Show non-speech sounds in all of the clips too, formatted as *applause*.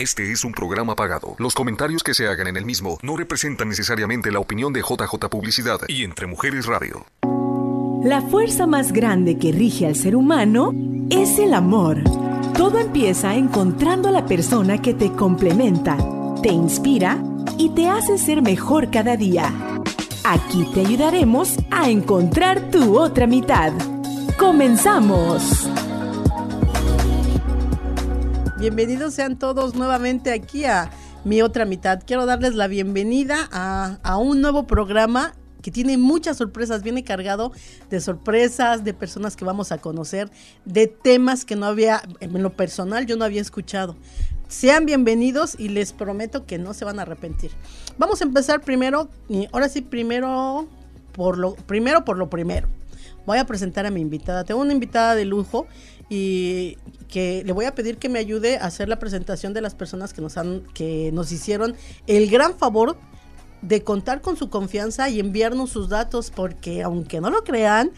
Este es un programa pagado. Los comentarios que se hagan en el mismo no representan necesariamente la opinión de JJ Publicidad y Entre Mujeres Radio. La fuerza más grande que rige al ser humano es el amor. Todo empieza encontrando a la persona que te complementa, te inspira y te hace ser mejor cada día. Aquí te ayudaremos a encontrar tu otra mitad. ¡Comenzamos! Bienvenidos sean todos nuevamente aquí a mi otra mitad. Quiero darles la bienvenida a, un nuevo programa que tiene muchas sorpresas, viene cargado de sorpresas, de personas que vamos a conocer, de temas que no había, en lo personal yo no había escuchado. Sean bienvenidos y les prometo que no se van a arrepentir. Vamos a empezar primero, y ahora sí, primero por lo primero por lo primero. Voy a presentar a mi invitada. Tengo una invitada de lujo y que le voy a pedir que me ayude a hacer la presentación de las personas que nos han que nos hicieron el gran favor de contar con su confianza y enviarnos sus datos porque aunque no lo crean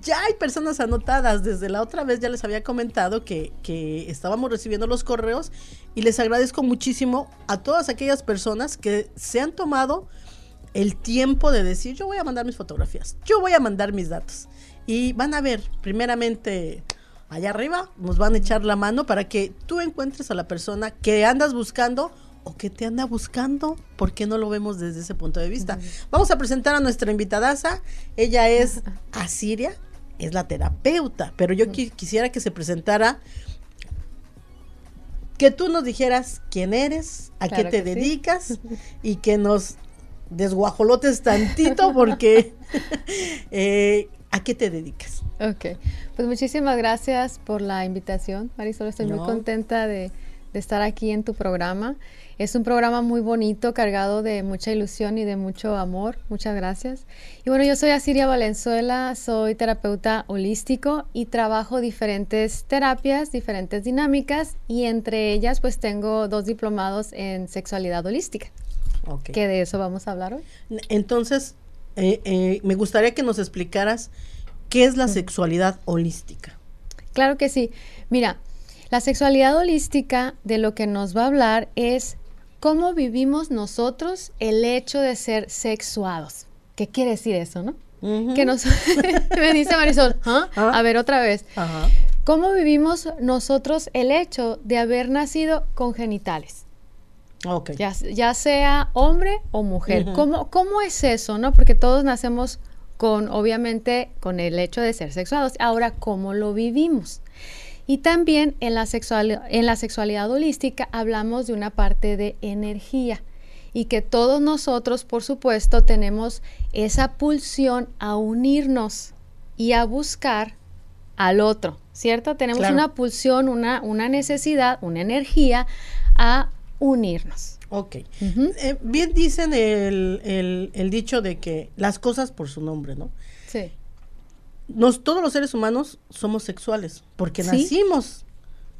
ya hay personas anotadas. Desde la otra vez ya les había comentado que, que, estábamos recibiendo los correos y les agradezco muchísimo a todas aquellas personas que se han tomado el tiempo de decir yo voy a mandar mis fotografías, yo voy a mandar mis datos. Y van a ver, primeramente, allá arriba nos van a echar la mano para que tú encuentres a la persona que andas buscando o que te anda buscando, ¿por qué no lo vemos desde ese punto de vista? Vamos a presentar a nuestra invitadaza, ella es *laughs* Asiria, es la terapeuta, pero yo quisiera que se presentara, que tú nos dijeras quién eres, a qué te dedicas *laughs* y que nos desguajolotes tantito porque *laughs* eh, ¿a qué te dedicas? Ok, pues muchísimas gracias por la invitación, Marisol. Estoy muy contenta de, estar aquí en tu programa. Es un programa muy bonito, cargado de mucha ilusión y de mucho amor. Muchas gracias. Y bueno, yo soy Asiria Valenzuela, soy terapeuta holístico y trabajo diferentes terapias, diferentes dinámicas y entre ellas pues tengo dos diplomados en sexualidad holística. Okay. Que de eso vamos a hablar hoy. Entonces, eh, eh, me gustaría que nos explicaras ¿Qué es la sexualidad holística? Claro que sí. Mira, la sexualidad holística de lo que nos va a hablar es cómo vivimos nosotros el hecho de ser sexuados. ¿Qué quiere decir eso, no? Que nos *laughs* me dice Marisol, ¿ah? Ah. a ver otra vez. ¿Cómo vivimos nosotros el hecho de haber nacido con genitales? Okay. Ya, sea hombre o mujer. ¿Cómo, ¿Cómo es eso, no? Porque todos nacemos con obviamente con el hecho de ser sexuados. Ahora, ¿cómo lo vivimos? Y también en la, en la sexualidad holística hablamos de una parte de energía y que todos nosotros, por supuesto, tenemos esa pulsión a unirnos y a buscar al otro, ¿cierto? Tenemos una pulsión, una, una necesidad, una energía a unirnos. Ok. Eh, bien dicen el, el, dicho de que las cosas por su nombre, ¿no? Sí. Nos, todos los seres humanos somos sexuales, porque nacimos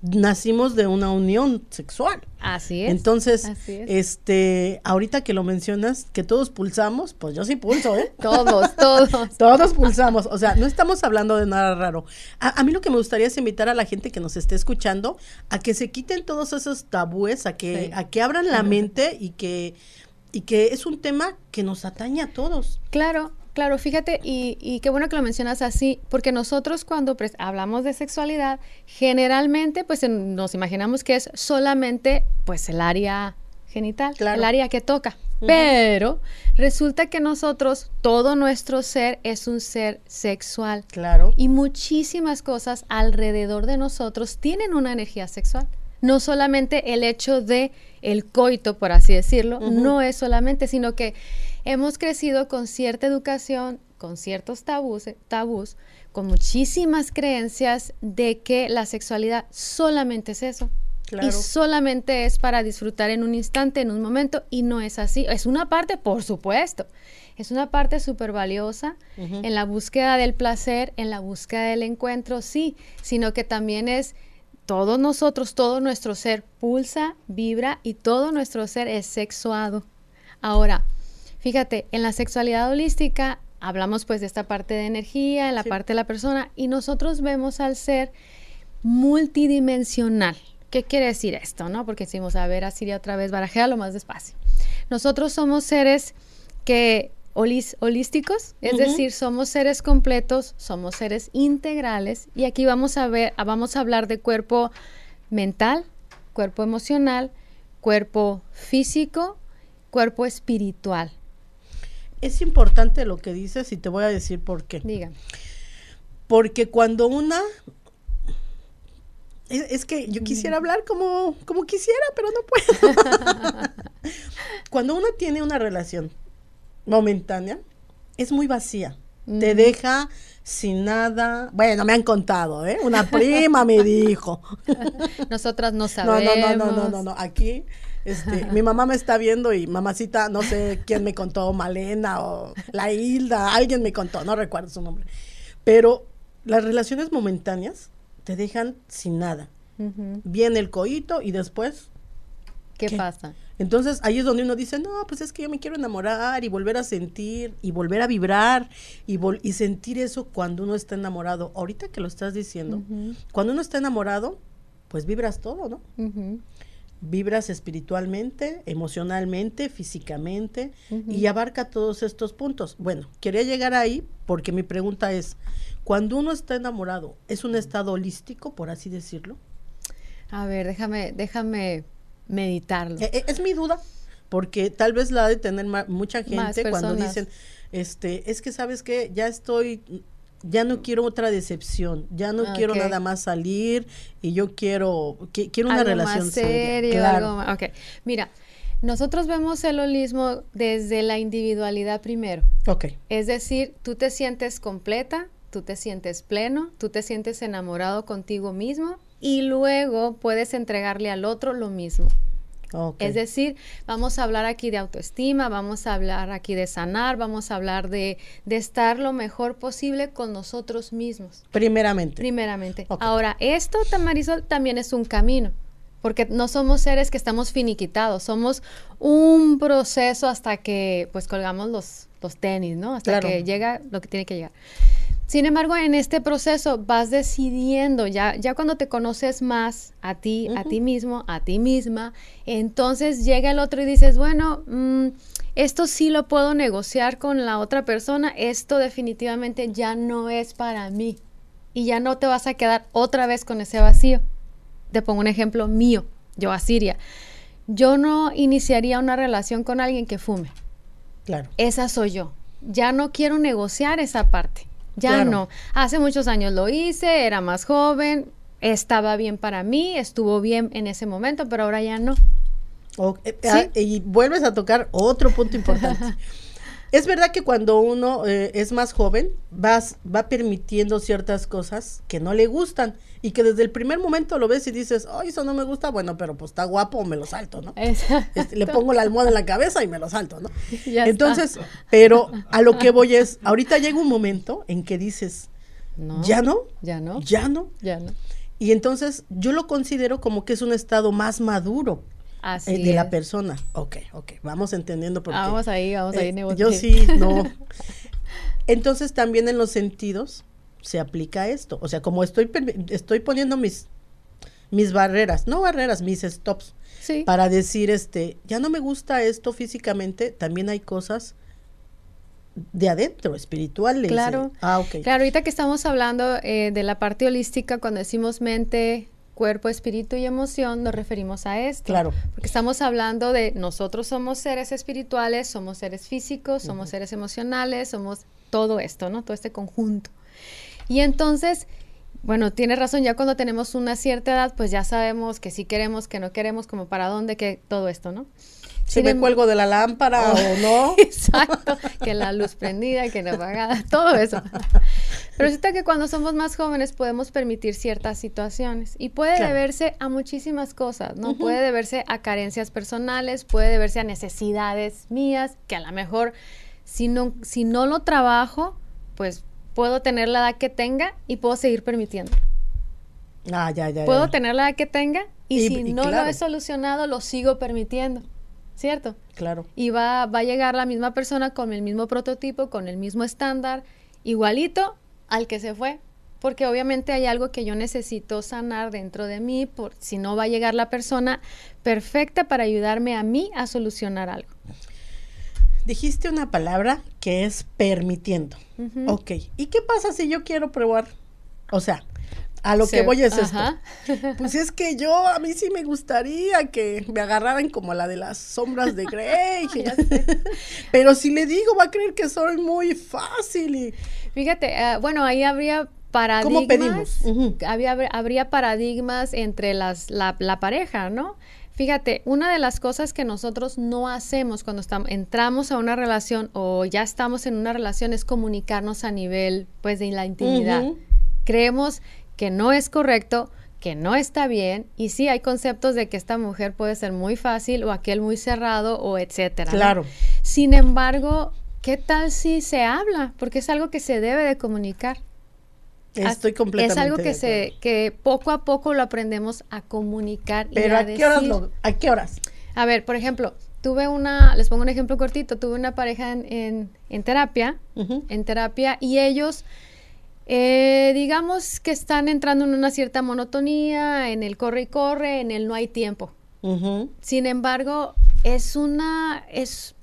nacimos de una unión sexual. Así es. Entonces, este, ahorita que lo mencionas, que todos pulsamos, pues yo sí pulso, ¿eh? *laughs* todos, todos. *laughs* todos pulsamos. O sea, no estamos hablando de nada raro. A, mí lo que me gustaría es invitar a la gente que nos esté escuchando a que se quiten todos esos tabúes, a que, a que abran la mente y que, y que es un tema que nos atañe a todos. Claro, Claro, fíjate, y, qué bueno que lo mencionas así, porque nosotros cuando hablamos de sexualidad, generalmente pues nos imaginamos que es solamente pues el área genital, el área que toca. Pero resulta que nosotros, todo nuestro ser es un ser sexual. Claro. Y muchísimas cosas alrededor de nosotros tienen una energía sexual. No solamente el hecho de el coito, por así decirlo, no es solamente, sino que hemos crecido con cierta educación, con ciertos tabús, tabús, con muchísimas creencias de que la sexualidad solamente es eso. Y solamente es para disfrutar en un instante, en un momento, y no es así. Es una parte, por supuesto, es una parte súper valiosa en la búsqueda del placer, en la búsqueda del encuentro, sí, sino que también es todos nosotros, todo nuestro ser pulsa, vibra y todo nuestro ser es sexuado. Ahora, Fíjate, en la sexualidad holística hablamos pues de esta parte de energía, en la parte de la persona, y nosotros vemos al ser multidimensional. ¿Qué quiere decir esto, no? Porque decimos, a ver, Asiria otra vez, lo más despacio. Nosotros somos seres que holísticos, es decir, somos seres completos, somos seres integrales y aquí vamos a ver, vamos a hablar de cuerpo mental, cuerpo emocional, cuerpo físico, cuerpo espiritual. Es importante lo que dices y te voy a decir por qué. Diga. Porque cuando una es, que yo quisiera hablar como, como quisiera, pero no puedo. *laughs* Cuando uno tiene una relación momentánea, es muy vacía. Te deja sin nada. Bueno, me han contado, ¿eh? Una prima me dijo. *laughs* Nosotras no sabemos. No, no, no, no, no, no. Aquí, este, mi mamá me está viendo y mamacita, no sé quién me contó, Malena o la Hilda, alguien me contó, no recuerdo su nombre. Pero las relaciones momentáneas te dejan sin nada. Viene el coito y después... ¿Qué, pasa? Entonces ahí es donde uno dice, no, pues es que yo me quiero enamorar y volver a sentir y volver a vibrar y, y sentir eso cuando uno está enamorado. Ahorita que lo estás diciendo, cuando uno está enamorado, pues vibras todo, ¿no? Vibras espiritualmente, emocionalmente, físicamente y abarca todos estos puntos. Bueno, quería llegar ahí porque mi pregunta es, cuando uno está enamorado, ¿es un estado holístico, por así decirlo? A ver, déjame, déjame meditarlo. E, e, es, mi duda, porque tal vez la ha de tener mucha gente cuando dicen, este, es que sabes que ya estoy, ya no quiero otra decepción, ya no quiero nada más salir y yo quiero, quiero una relación seria. Algo más, okay. Mira, nosotros vemos el holismo desde la individualidad primero. Ok. Es decir, tú te sientes completa, tú te sientes pleno, tú te sientes enamorado contigo mismo y luego puedes entregarle al otro lo mismo. Es decir, vamos a hablar aquí de autoestima, vamos a hablar aquí de sanar, vamos a hablar de, estar lo mejor posible con nosotros mismos. Primeramente. Primeramente. Ahora, esto, Marisol, también es un camino, porque no somos seres que estamos finiquitados, somos un proceso hasta que pues colgamos los, los tenis, ¿no? Hasta que llega lo que tiene que llegar. Sin embargo, en este proceso vas decidiendo, ya, ya cuando te conoces más a ti, a ti mismo, a ti misma, entonces llega el otro y dices, bueno, mm, esto sí lo puedo negociar con la otra persona, esto definitivamente ya no es para mí y ya no te vas a quedar otra vez con ese vacío. Te pongo un ejemplo mío, yo a Siria. Yo no iniciaría una relación con alguien que fume. Claro. Esa soy yo. Ya no quiero negociar esa parte ya no. Hace muchos años lo hice, era más joven, estaba bien para mí, estuvo bien en ese momento, pero ahora ya no. Eh, ah, y vuelves a tocar otro punto importante. *laughs* es verdad que cuando uno eh, es más joven, vas, va permitiendo ciertas cosas que no le gustan y que desde el primer momento lo ves y dices, ay, eso no me gusta, bueno, pero pues está guapo, me lo salto, ¿no? Este, le pongo la almohada en la cabeza y me lo salto, ¿no? *laughs* Entonces, pero a lo que voy es, ahorita llega un momento en que dices, ¿ya no? Ya no. Ya no. Ya no. Y entonces yo lo considero como que es un estado más maduro. Así de la persona. Ok, ok, vamos entendiendo por qué. Vamos ahí, vamos ahí. Eh, yo sí, no. *laughs* Entonces también en los sentidos, se aplica esto. O sea, como estoy, estoy poniendo mis, mis barreras, no barreras, mis stops, para decir, este, ya no me gusta esto físicamente, también hay cosas de adentro, espirituales. Claro. ah, ok. Claro, ahorita que estamos hablando eh, de la parte holística, cuando decimos mente, cuerpo, espíritu y emoción, nos referimos a esto. Claro. Porque estamos hablando de nosotros somos seres espirituales, somos seres físicos, somos seres emocionales, somos todo esto, ¿no? Todo este conjunto. Y entonces, bueno, tiene razón, ya cuando tenemos una cierta edad, pues ya sabemos que sí queremos, que no queremos, como para dónde, que todo esto, ¿no? Si me em- cuelgo de la lámpara o no. *laughs* Exacto, que la luz prendida, que la apagada, todo eso. Pero resulta que cuando somos más jóvenes podemos permitir ciertas situaciones y puede deberse a muchísimas cosas, ¿no? Puede deberse a carencias personales, puede deberse a necesidades mías, que a lo mejor si no, si no lo trabajo, pues puedo tener la edad que tenga y puedo seguir permitiendo. Ah, ya, ya. Puedo tener la edad que tenga y, si no lo he solucionado, lo sigo permitiendo. ¿Cierto? Claro. Y va, va a llegar la misma persona con el mismo prototipo, con el mismo estándar, igualito al que se fue. porque obviamente hay algo que yo necesito sanar dentro de mí, por si no va a llegar la persona perfecta para ayudarme a mí a solucionar algo. Dijiste una palabra que es permitiendo. Ok. ¿Y qué pasa si yo quiero probar? O sea, a lo que voy es esto. Pues es que yo, a mí sí me gustaría que me agarraran como la de las sombras de Grey. *laughs* Pero si le digo, va a creer que soy muy fácil. Y... Fíjate, uh, bueno, ahí habría paradigmas. ¿Cómo pedimos? había, habría paradigmas entre las, la, la pareja, ¿no? Fíjate, una de las cosas que nosotros no hacemos cuando estamos, entramos a una relación o ya estamos en una relación es comunicarnos a nivel pues de la intimidad. Creemos que no es correcto, que no está bien y sí hay conceptos de que esta mujer puede ser muy fácil o aquel muy cerrado o etcétera. Claro. Sin embargo, ¿qué tal si se habla? Porque es algo que se debe de comunicar. Estoy completamente. Es algo que se que poco a poco lo aprendemos a comunicar. Pero a, qué horas a qué horas? A ver, por ejemplo, tuve una, les pongo un ejemplo cortito, tuve una pareja en, en, terapia, en terapia, y ellos, eh, digamos que están entrando en una cierta monotonía, en el corre y corre, en el no hay tiempo. Sin embargo, es una, es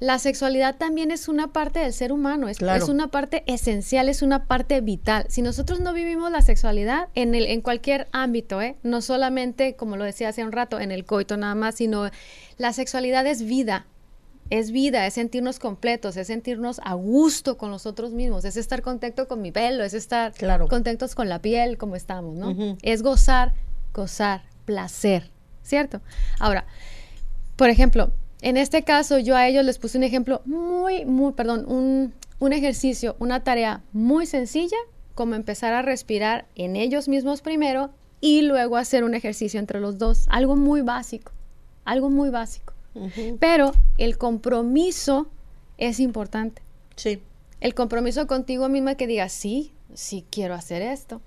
la sexualidad también es una parte del ser humano, es, es, una parte esencial, es una parte vital. Si nosotros no vivimos la sexualidad en, el, en cualquier ámbito, ¿eh? no solamente, como lo decía hace un rato, en el coito nada más, sino la sexualidad es vida, es vida, es sentirnos completos, es sentirnos a gusto con nosotros mismos, es estar contento con mi pelo, es estar contentos con la piel como estamos, ¿no? Es gozar, gozar, placer, ¿cierto? Ahora, por ejemplo, en este caso, yo a ellos les puse un ejemplo muy, muy, perdón, un, un ejercicio, una tarea muy sencilla, como empezar a respirar en ellos mismos primero y luego hacer un ejercicio entre los dos. Algo muy básico, algo muy básico. Pero el compromiso es importante. Sí. El compromiso contigo misma que digas, sí, sí quiero hacer esto.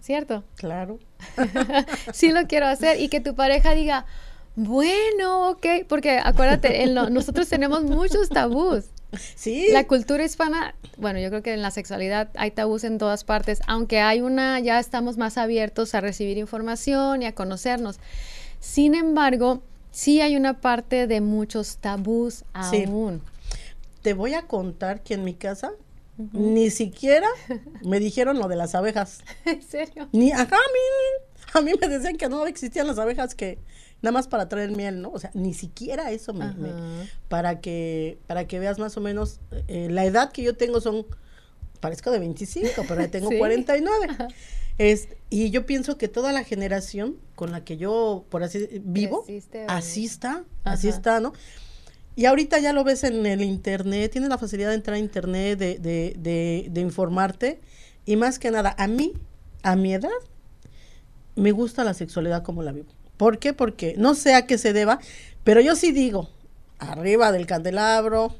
¿Cierto? Claro. *laughs* sí lo quiero hacer y que tu pareja diga, bueno, ok, porque acuérdate, nosotros tenemos muchos tabús. Sí. La cultura hispana, bueno, yo creo que en la sexualidad hay tabús en todas partes, aunque hay una, ya estamos más abiertos a recibir información y a conocernos. Sin embargo, sí hay una parte de muchos tabús aún. Te voy a contar que en mi casa ni siquiera me dijeron lo de las abejas. *laughs* ¿En serio? Ni, ajá, a mí, a mí me decían que no existían las abejas que nada más para traer miel, ¿no? O sea, ni siquiera eso me, para que para que veas más o menos eh, la edad que yo tengo son parezco de 25, pero tengo *laughs* 49. Es, y yo pienso que toda la generación con la que yo por así vivo, así está, así está, ¿no? Y ahorita ya lo ves en el internet, tienes la facilidad de entrar a internet, de, de, de, de informarte. Y más que nada, a mí, a mi edad, me gusta la sexualidad como la vivo. ¿Por qué? Porque no sé a qué se deba, pero yo sí digo, arriba del candelabro,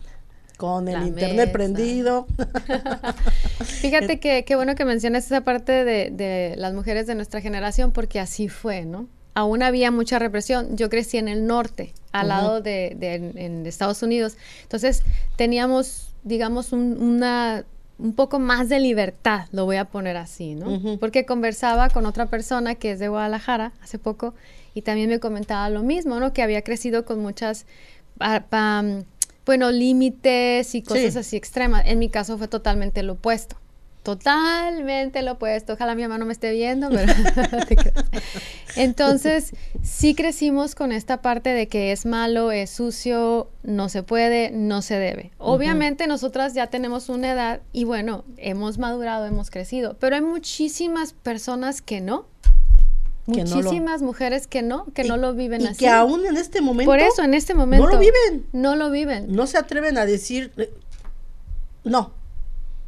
con el internet prendido. *laughs* Fíjate que qué bueno que mencionas esa parte de, de, las mujeres de nuestra generación, porque así fue, ¿no? Aún había mucha represión. Yo crecí en el norte, al lado de, de en Estados Unidos. Entonces teníamos, digamos, una un poco más de libertad, lo voy a poner así, ¿no? Porque conversaba con otra persona que es de Guadalajara hace poco y también me comentaba lo mismo, ¿no? Que había crecido con muchas, bueno, límites y cosas así extremas. En mi caso fue totalmente lo opuesto. Totalmente lo opuesto. Ojalá mi mamá no me esté viendo, pero *laughs* entonces sí crecimos con esta parte de que es malo, es sucio, no se puede, no se debe. Obviamente nosotras ya tenemos una edad y bueno, hemos madurado, hemos crecido, pero hay muchísimas personas que no Muchísimas mujeres que no, que no lo viven y así. Que aún en este momento. Por eso, en este momento. No lo viven. No lo viven. No se atreven a decir. Eh,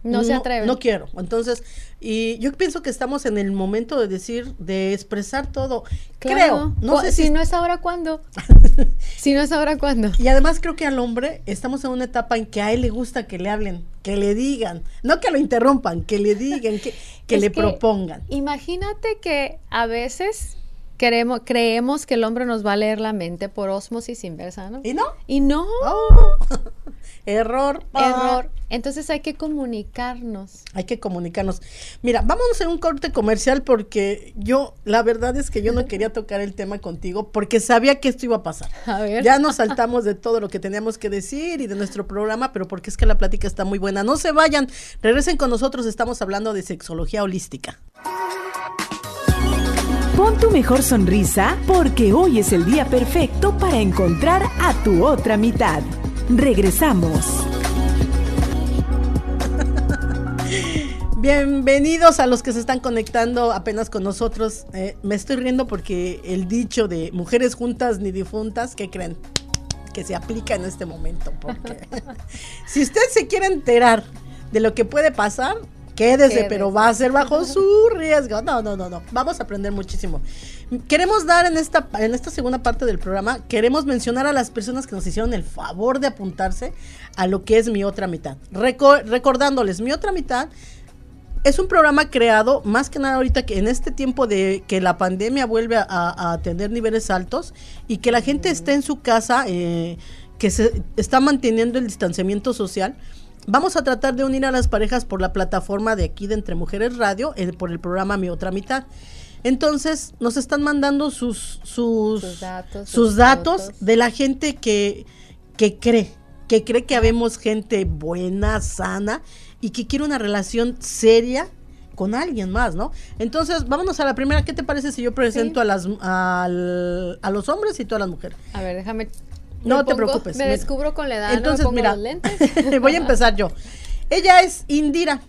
no. No, se atreven. No quiero. Entonces, y yo pienso que estamos en el momento de decir, de expresar todo. Creo. No sé si, si no es ahora, ¿cuándo? *laughs* si no es ahora, ¿cuándo? Y además creo que al hombre estamos en una etapa en que a él le gusta que le hablen, que le digan, no que lo interrumpan, que le digan, que, que le propongan. Imagínate que a veces queremos, creemos que el hombre nos va a leer la mente por osmosis inversa, ¿no? ¿Y no? Y no. Oh. *laughs* Error. Error. Entonces hay que comunicarnos. Hay que comunicarnos. Mira, vamos a hacer un corte comercial porque yo, la verdad es que yo no *laughs* quería tocar el tema contigo porque sabía que esto iba a pasar. A ver. Ya nos *laughs* saltamos de todo lo que teníamos que decir y de nuestro programa, pero porque es que la plática está muy buena. No se vayan, regresen con nosotros, estamos hablando de sexología holística. Pon tu mejor sonrisa porque hoy es el día perfecto para encontrar a tu otra mitad. Regresamos. Bienvenidos a los que se están conectando apenas con nosotros. Eh, me estoy riendo porque el dicho de mujeres juntas ni difuntas, ¿qué creen? Que se aplica en este momento. Porque *laughs* *laughs* si usted se quiere enterar de lo que puede pasar, quédese, Quédese. pero va a ser bajo su *laughs* riesgo. No, no, no, no. Vamos a aprender muchísimo. Queremos dar en esta, en esta segunda parte del programa, queremos mencionar a las personas que nos hicieron el favor de apuntarse a lo que es mi otra mitad. Reco- recordándoles, mi otra mitad es un programa creado más que nada ahorita que en este tiempo de que la pandemia vuelve a, a tener niveles altos y que la gente esté en su casa, eh, que se está manteniendo el distanciamiento social. Vamos a tratar de unir a las parejas por la plataforma de aquí de Entre Mujeres Radio, eh, por el programa Mi Otra Mitad. Entonces nos están mandando sus sus, Sus datos, sus sus datos fotos. de la gente que, que cree, que cree que habemos gente buena, sana y que quiere una relación seria con alguien más, ¿no? Entonces, vámonos a la primera. ¿Qué te parece si yo presento Sí. a las a los hombres y tú a las mujeres? A ver, déjame. No te preocupes. Me mira. descubro con la edad. Entonces, no me pongo mira, los lentes. *laughs* voy a empezar yo. Ella es Indira.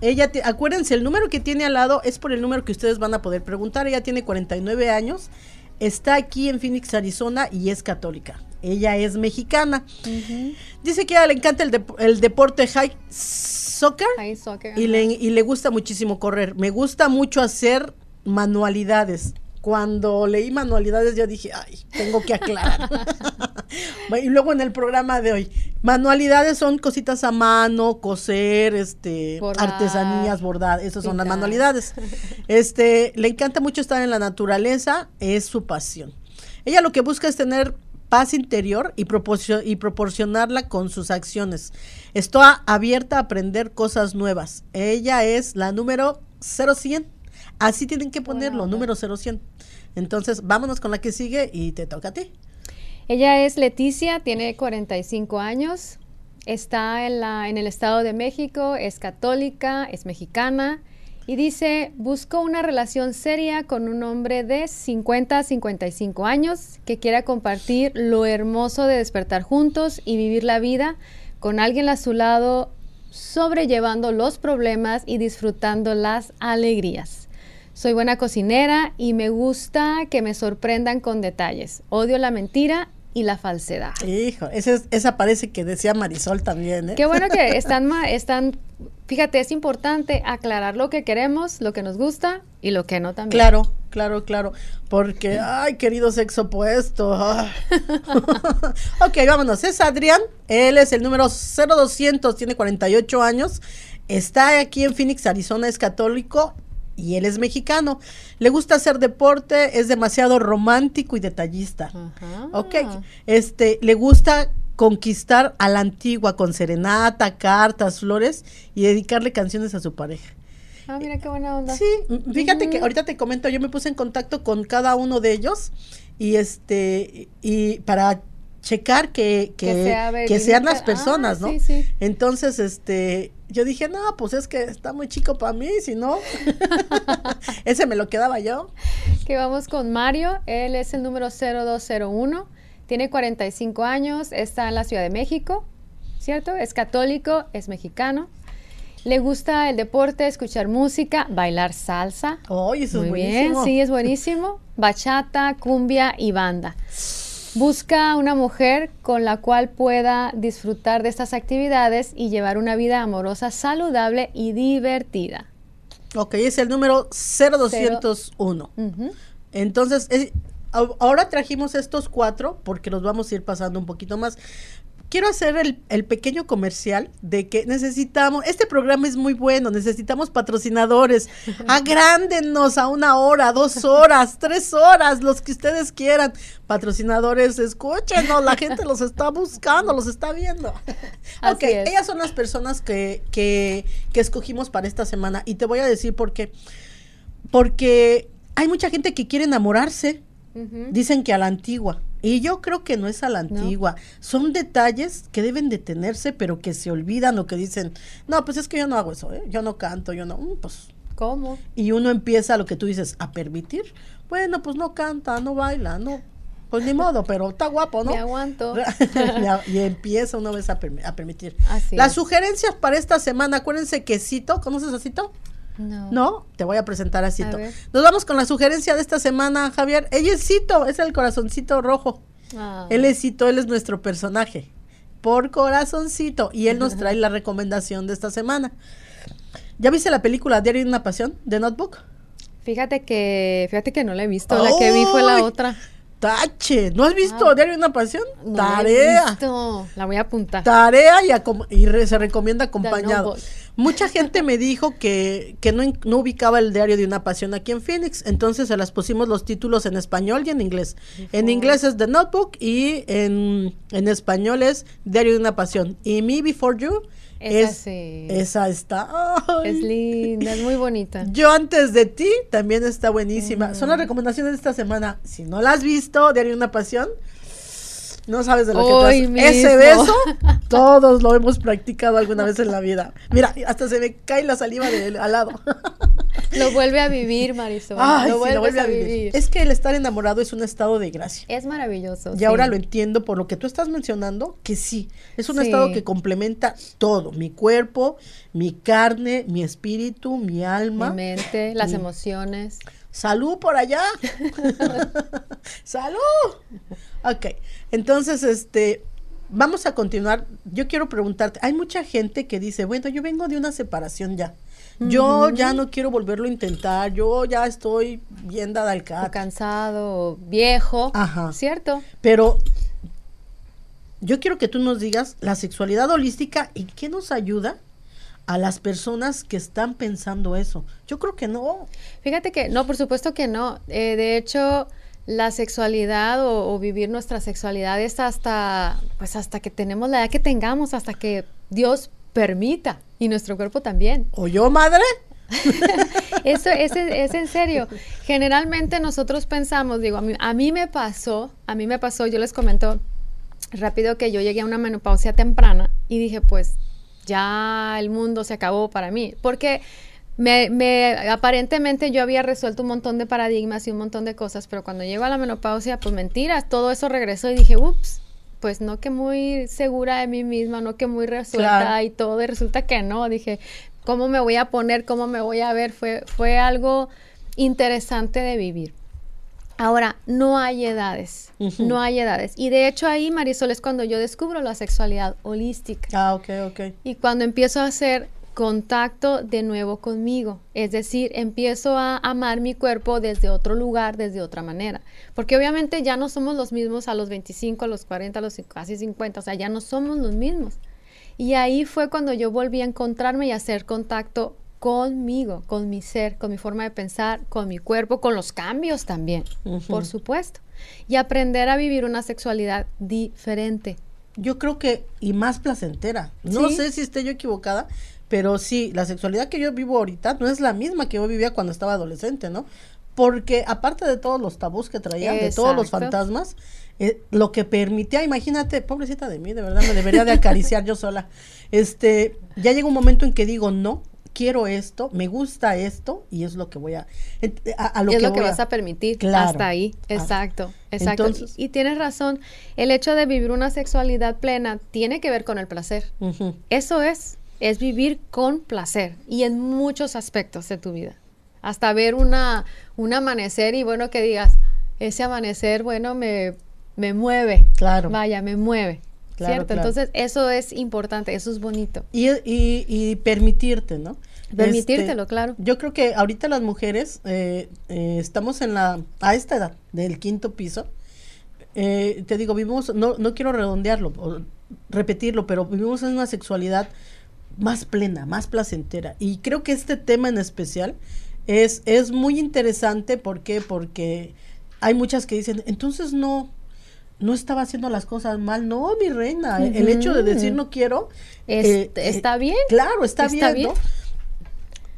Ella, te- acuérdense, el número que tiene al lado es por el número que ustedes van a poder preguntar. Ella tiene 49 años, está aquí en Phoenix, Arizona y es católica. Ella es mexicana. Dice que a ella le encanta el, dep- el deporte high soccer High soccer, y ajá. le, y le gusta muchísimo correr. Me gusta mucho hacer manualidades. Cuando leí manualidades yo dije, ay, tengo que aclarar. *laughs* y luego en el programa de hoy, manualidades son cositas a mano, coser, este, Bordar, artesanías, bordar, esas son las manualidades. *laughs* Este, le encanta mucho estar en la naturaleza, es su pasión. Ella lo que busca es tener paz interior y, y proporcionarla con sus acciones. Está abierta a aprender cosas nuevas. Ella es la número 0100. Así tienen que ponerlo, número 0100. Entonces, vámonos con la que sigue y te toca a ti. Ella es Leticia, tiene 45 años, está en, el Estado de México, es católica, es mexicana y dice, busco una relación seria con un hombre de 50 a 55 años que quiera compartir lo hermoso de despertar juntos y vivir la vida con alguien a su lado, sobrellevando los problemas y disfrutando las alegrías. Soy buena cocinera y me gusta que me sorprendan con detalles. Odio la mentira y la falsedad. Hijo, ese es- esa parece que decía Marisol también, ¿eh? Qué bueno que *laughs* están, ma- están, fíjate, es importante aclarar lo que queremos, lo que nos gusta y lo que no también. Claro, claro, claro. Porque, ay, querido sexo opuesto. ah. *laughs* ok, vámonos. Es Adrián. Él es el número 0200, tiene 48 años. Está aquí en Phoenix, Arizona, es católico y él es mexicano. Le gusta hacer deporte, es demasiado romántico y detallista. Ajá. Ok, este, le gusta conquistar a la antigua con serenata, cartas, flores y dedicarle canciones a su pareja. Ah, mira qué buena onda. Sí, m- fíjate que ahorita te comento, yo me puse en contacto con cada uno de ellos y este y para checar que, que, Que sea que sean las personas, Ah, ¿no? sí, sí. Entonces, este, yo dije, no, pues es que está muy chico para mí, si no, *laughs* ese me lo quedaba yo. Que vamos con Mario, él es el número 0201, tiene 45 años, está en la Ciudad de México, ¿cierto? Es católico, es mexicano. Le gusta el deporte, escuchar música, bailar salsa. Oye, eso Muy es bien, sí, es buenísimo. Bachata, cumbia y banda. Busca una mujer con la cual pueda disfrutar de estas actividades y llevar una vida amorosa, saludable y divertida. Ok, es el número 0201. Ujú. Entonces, es- ahora trajimos estos cuatro porque los vamos a ir pasando un poquito más. Quiero hacer el, el pequeño comercial de que necesitamos, este programa es muy bueno, necesitamos patrocinadores. *laughs* Agrándenos a una hora, dos horas, *laughs* tres horas, los que ustedes quieran. Patrocinadores, escúchenos, la gente los está buscando, los está viendo. *laughs* ok, Así es. ellas son las personas que, que, que escogimos para esta semana y te voy a decir por qué. Porque hay mucha gente que quiere enamorarse. Dicen que a la antigua. Y yo creo que no es a la No. antigua. Son detalles que deben de tenerse, pero que se olvidan o que dicen, no, pues es que yo no hago eso, ¿eh? yo no canto, yo no, Mm, pues. ¿Cómo? Y uno empieza lo que tú dices, a permitir. Bueno, pues no canta, no baila, no. Pues ni modo, *laughs* pero está guapo, ¿no? Me aguanto. *laughs* y empieza una vez a, permi- a permitir. Así Las es. sugerencias para esta semana, acuérdense que Cito, ¿conoces a Cito? No. No, te voy a presentar a Cito. Nos vamos con la sugerencia de esta semana, Javier. Ella es Cito, es el corazoncito rojo. Ah. Él es Cito, él es nuestro personaje. Por corazoncito. Y él nos trae la recomendación de esta semana. ¿Ya viste la película Diario de una Pasión de Notebook? Fíjate que, fíjate que no la he visto. La que vi fue la otra. Tache, ¿no has visto Ah. Diario de una Pasión? No la he Tarea. visto. La voy a apuntar. Tarea y, acom- y re- se recomienda acompañado. Mucha gente me dijo que, que no, no ubicaba el diario de una pasión aquí en Phoenix, entonces se las pusimos los títulos en español y en inglés. En inglés es The Notebook y en, en español es Diario de una pasión. Y Me Before You Esa es, sí. esa está. ay. Es linda, es muy bonita. *laughs* Yo antes de ti también está buenísima. Son las recomendaciones de esta semana. Si no la has visto, Diario de una pasión, no sabes de lo que Hoy te hace. Ese beso, *laughs* todos lo hemos practicado alguna vez en la vida. Mira, hasta se me cae la saliva del al lado. *laughs* Lo vuelve a vivir, Marisol. Ay, lo sí, vuelves lo vuelve a vivir. Es que el estar enamorado es un estado de gracia. Es maravilloso. Y sí. ahora lo entiendo por lo que tú estás mencionando, que sí, es un Sí. estado que complementa todo, mi cuerpo, mi carne, mi espíritu, mi Mi alma. mente, las Mi- emociones. Salud por allá. *laughs* *laughs* Salud. Ok, entonces, este, vamos a continuar. Yo quiero preguntarte, hay mucha gente que dice, bueno, yo vengo de una separación ya. Yo ya no quiero volverlo a intentar, yo ya estoy bien dada al O cat. cansado, o viejo. Ajá. ¿Cierto? Pero yo quiero que tú nos digas la sexualidad holística y qué nos ayuda a las personas que están pensando eso. Yo creo que no. Fíjate que, no, por supuesto que no. Eh, de hecho, la sexualidad o, o vivir nuestra sexualidad es hasta, pues hasta que tenemos la edad que tengamos, hasta que Dios permita y nuestro cuerpo también. ¿O yo, madre? *laughs* Eso es, es en serio. Generalmente nosotros pensamos, digo, a mí, a mí me pasó, a mí me pasó, yo les comento rápido que yo llegué a una menopausia temprana y dije, pues ya el mundo se acabó para mí, porque me, me- aparentemente yo había resuelto un montón de paradigmas y un montón de cosas, pero cuando llego a la menopausia, pues mentiras, todo eso regresó y dije, ups, pues no que muy segura de mí misma, no que muy resuelta Claro. y todo, y resulta que no, dije, ¿cómo me voy a poner? ¿Cómo me voy a ver? Fue, fue algo interesante de vivir. Ahora, no hay edades, no hay edades. Y de hecho ahí, Marisol, es cuando yo descubro la sexualidad holística. Ah, ok, ok. Y cuando empiezo a hacer contacto de nuevo conmigo, es decir, empiezo a amar mi cuerpo desde otro lugar, desde otra manera, porque obviamente ya no somos los mismos a los 25, a los 40, a los casi 50, o sea, ya no somos los mismos. Y ahí fue cuando yo volví a encontrarme y a hacer contacto conmigo, con mi ser, con mi forma de pensar, con mi cuerpo, con los cambios también, por supuesto, y aprender a vivir una sexualidad diferente. Yo creo que, y más placentera. No Sí. sé si esté yo equivocada, pero sí, la sexualidad que yo vivo ahorita no es la misma que yo vivía cuando estaba adolescente, ¿no? Porque aparte de todos los tabús que traían, de todos los fantasmas, eh, lo que permitía, imagínate, pobrecita de mí, de verdad, me debería de acariciar yo sola. Este, ya llega un momento en que digo, no, quiero esto, me gusta esto, y es lo que voy a, a, a lo es que lo que voy vas a permitir Claro. hasta ahí. Ah. Exacto, exacto. Entonces- y, y tienes razón, el hecho de vivir una sexualidad plena tiene que ver con el placer. Eso es, es vivir con placer y en muchos aspectos de tu vida. Hasta ver una, un amanecer y bueno, que digas, ese amanecer, bueno, me, me mueve. Claro. Vaya, me mueve. Claro, ¿Cierto? claro. Entonces, eso es importante, eso es bonito. Y, y, y permitirte, ¿no? Permitírtelo, Este, claro. Yo creo que ahorita las mujeres eh, eh, estamos en la, a esta edad del quinto piso. Eh, te digo, vivimos, no, no quiero redondearlo, o- repetirlo, pero vivimos en una sexualidad más plena, más placentera. Y creo que este tema en especial es, es muy interesante. ¿Por qué? Porque hay muchas que dicen, entonces no, no estaba haciendo las cosas mal. No, mi reina, el hecho de decir no quiero. eh, está bien. Claro, está, bien.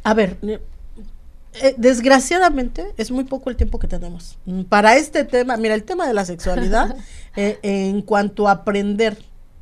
A ver, eh, eh, desgraciadamente es muy poco el tiempo que tenemos. Para este tema, mira, el tema de la sexualidad, *laughs* en cuanto a aprender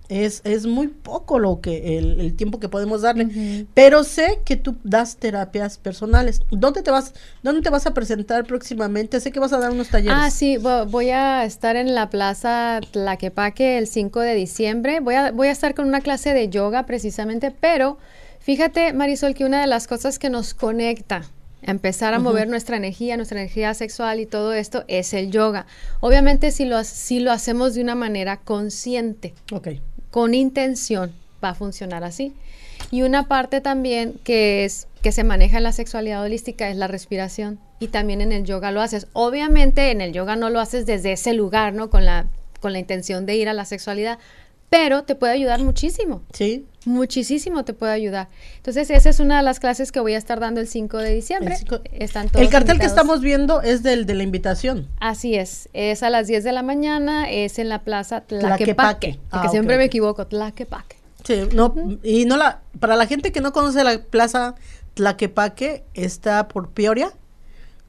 es, es muy poco lo que el, tiempo que podemos darle, pero sé que tú das terapias personales. ¿Dónde te vas dónde te vas a presentar próximamente? Sé que vas a dar unos talleres. Ah, sí, voy a estar en la Plaza Tlaquepaque el 5 de diciembre. Voy a voy a estar con una clase de yoga precisamente, pero fíjate, Marisol, que una de las cosas que nos conecta a empezar a mover nuestra energía, nuestra energía sexual y todo esto es el yoga. Obviamente si lo, si lo hacemos de una manera consciente. Okay con intención va a funcionar así. Y una parte también que es que se maneja en la sexualidad holística es la respiración y también en el yoga lo haces. Obviamente en el yoga no lo haces desde ese lugar, ¿no? Con la con la intención de ir a la sexualidad, pero te puede ayudar muchísimo. Sí. Muchísimo te puede ayudar. Entonces, esa es una de las clases que voy a estar dando el 5 de diciembre. El, Están todos el cartel que estamos viendo es del de la invitación. Así es. Es a las 10 de la mañana, es en la plaza Tlaquepaque. Ah, siempre me equivoco, Tlaquepaque. Sí, no, y no la, para la gente que no conoce la plaza Tlaquepaque, está por Peoria.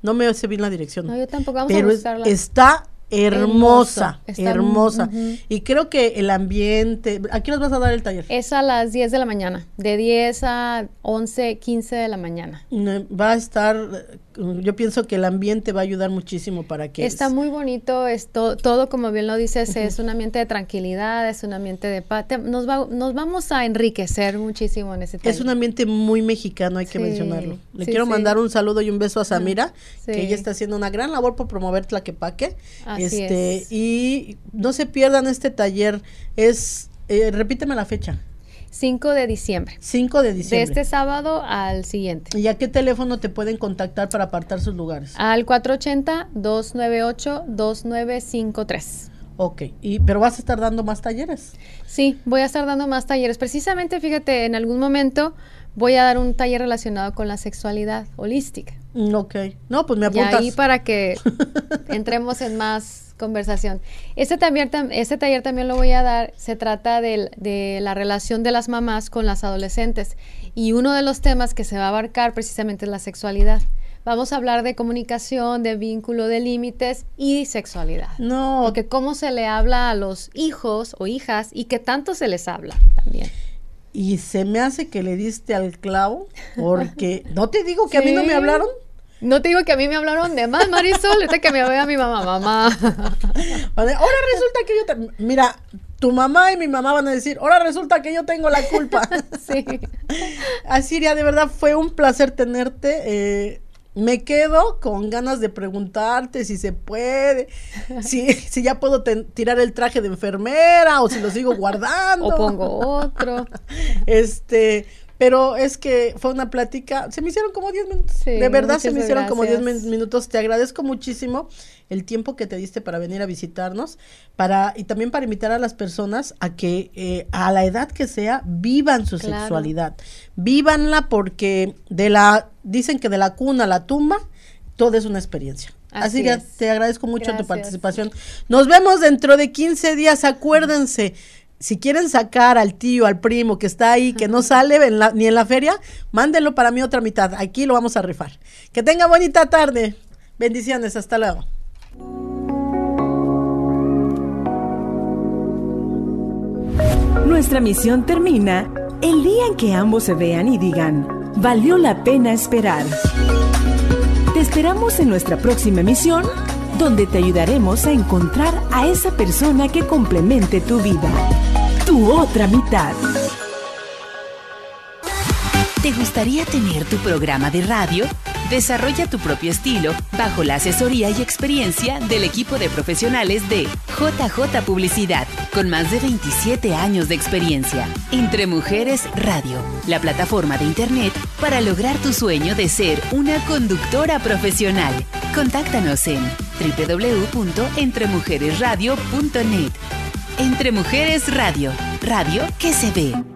No me sé bien la dirección. No, yo tampoco. Vamos a buscarla. está hermosa, hermosa. Y creo que el ambiente, ¿a qué nos vas a dar el taller? Es a las 10 de la mañana, de 10 a 11, 15 de la mañana. Va a estar, yo pienso que el ambiente va a ayudar muchísimo para que... Está muy bonito, es todo como bien lo dices, es un ambiente de tranquilidad, es un ambiente de paz, nos, nos vamos a enriquecer muchísimo en ese taller. Es un ambiente muy mexicano, hay que mencionarlo. Le quiero mandar un saludo y un beso a Samira, que ella está haciendo una gran labor por promover Tlaquepaque este, Y no se pierdan este taller. Es, eh, repíteme la fecha. 5 de diciembre. 5 de diciembre. De este sábado al siguiente. ¿Y a qué teléfono te pueden contactar para apartar sus lugares? Al 480-298-2953. Ok, y, pero vas a estar dando más talleres. Sí, voy a estar dando más talleres. Precisamente, fíjate, en algún momento voy a dar un taller relacionado con la sexualidad holística. Mm, ok, no, pues me apuntas. Y ahí para que *laughs* entremos en más conversación. Este, también, este taller también lo voy a dar, se trata de, de la relación de las mamás con las adolescentes y uno de los temas que se va a abarcar precisamente es la sexualidad. Vamos a hablar de comunicación, de vínculo, de límites y sexualidad. No. Porque cómo se le habla a los hijos o hijas y qué tanto se les habla también. Y se me hace que le diste al clavo, porque *laughs* no te digo que a mí no me hablaron. No te digo que a mí me hablaron de más, Marisol, ahorita que me a mi mamá, mamá. *laughs* Ahora resulta que yo te... Mira, tu mamá y mi mamá van a decir, ahora resulta que yo tengo la culpa. *laughs* sí. Asiria, de verdad fue un placer tenerte. Eh, me quedo con ganas de preguntarte si se puede, si, *laughs* si ya puedo tirar el traje de enfermera o si lo sigo *laughs* guardando. o pongo otro. Este, pero es que fue una plática, se me hicieron como 10 minutos. de verdad se me hicieron como 10 minutos. Te agradezco muchísimo el tiempo que te diste para venir a visitarnos, para y también para invitar a las personas a que eh, a la edad que sea vivan su sexualidad. Vívanla porque de la dicen que de la cuna a la tumba todo es una experiencia. Así, que te agradezco mucho tu participación. Nos vemos dentro de 15 días, acuérdense si quieren sacar al tío, al primo que está ahí, que no sale ni en la feria, mándenlo para mi otra mitad. Aquí lo vamos a rifar. Que tenga bonita tarde. Bendiciones. Hasta luego. Nuestra misión termina el día en que ambos se vean y digan, valió la pena esperar. Te esperamos en nuestra próxima emisión donde te ayudaremos a encontrar a esa persona que complemente tu vida, tu otra mitad. ¿Te gustaría tener tu programa de radio? Desarrolla tu propio estilo bajo la asesoría y experiencia del equipo de profesionales de JJ Publicidad, con más de 27 años de experiencia. Entre Mujeres Radio, la plataforma de Internet para lograr tu sueño de ser una conductora profesional. Contáctanos en www.entremujeresradio.net. Entre Mujeres Radio Radio que se ve.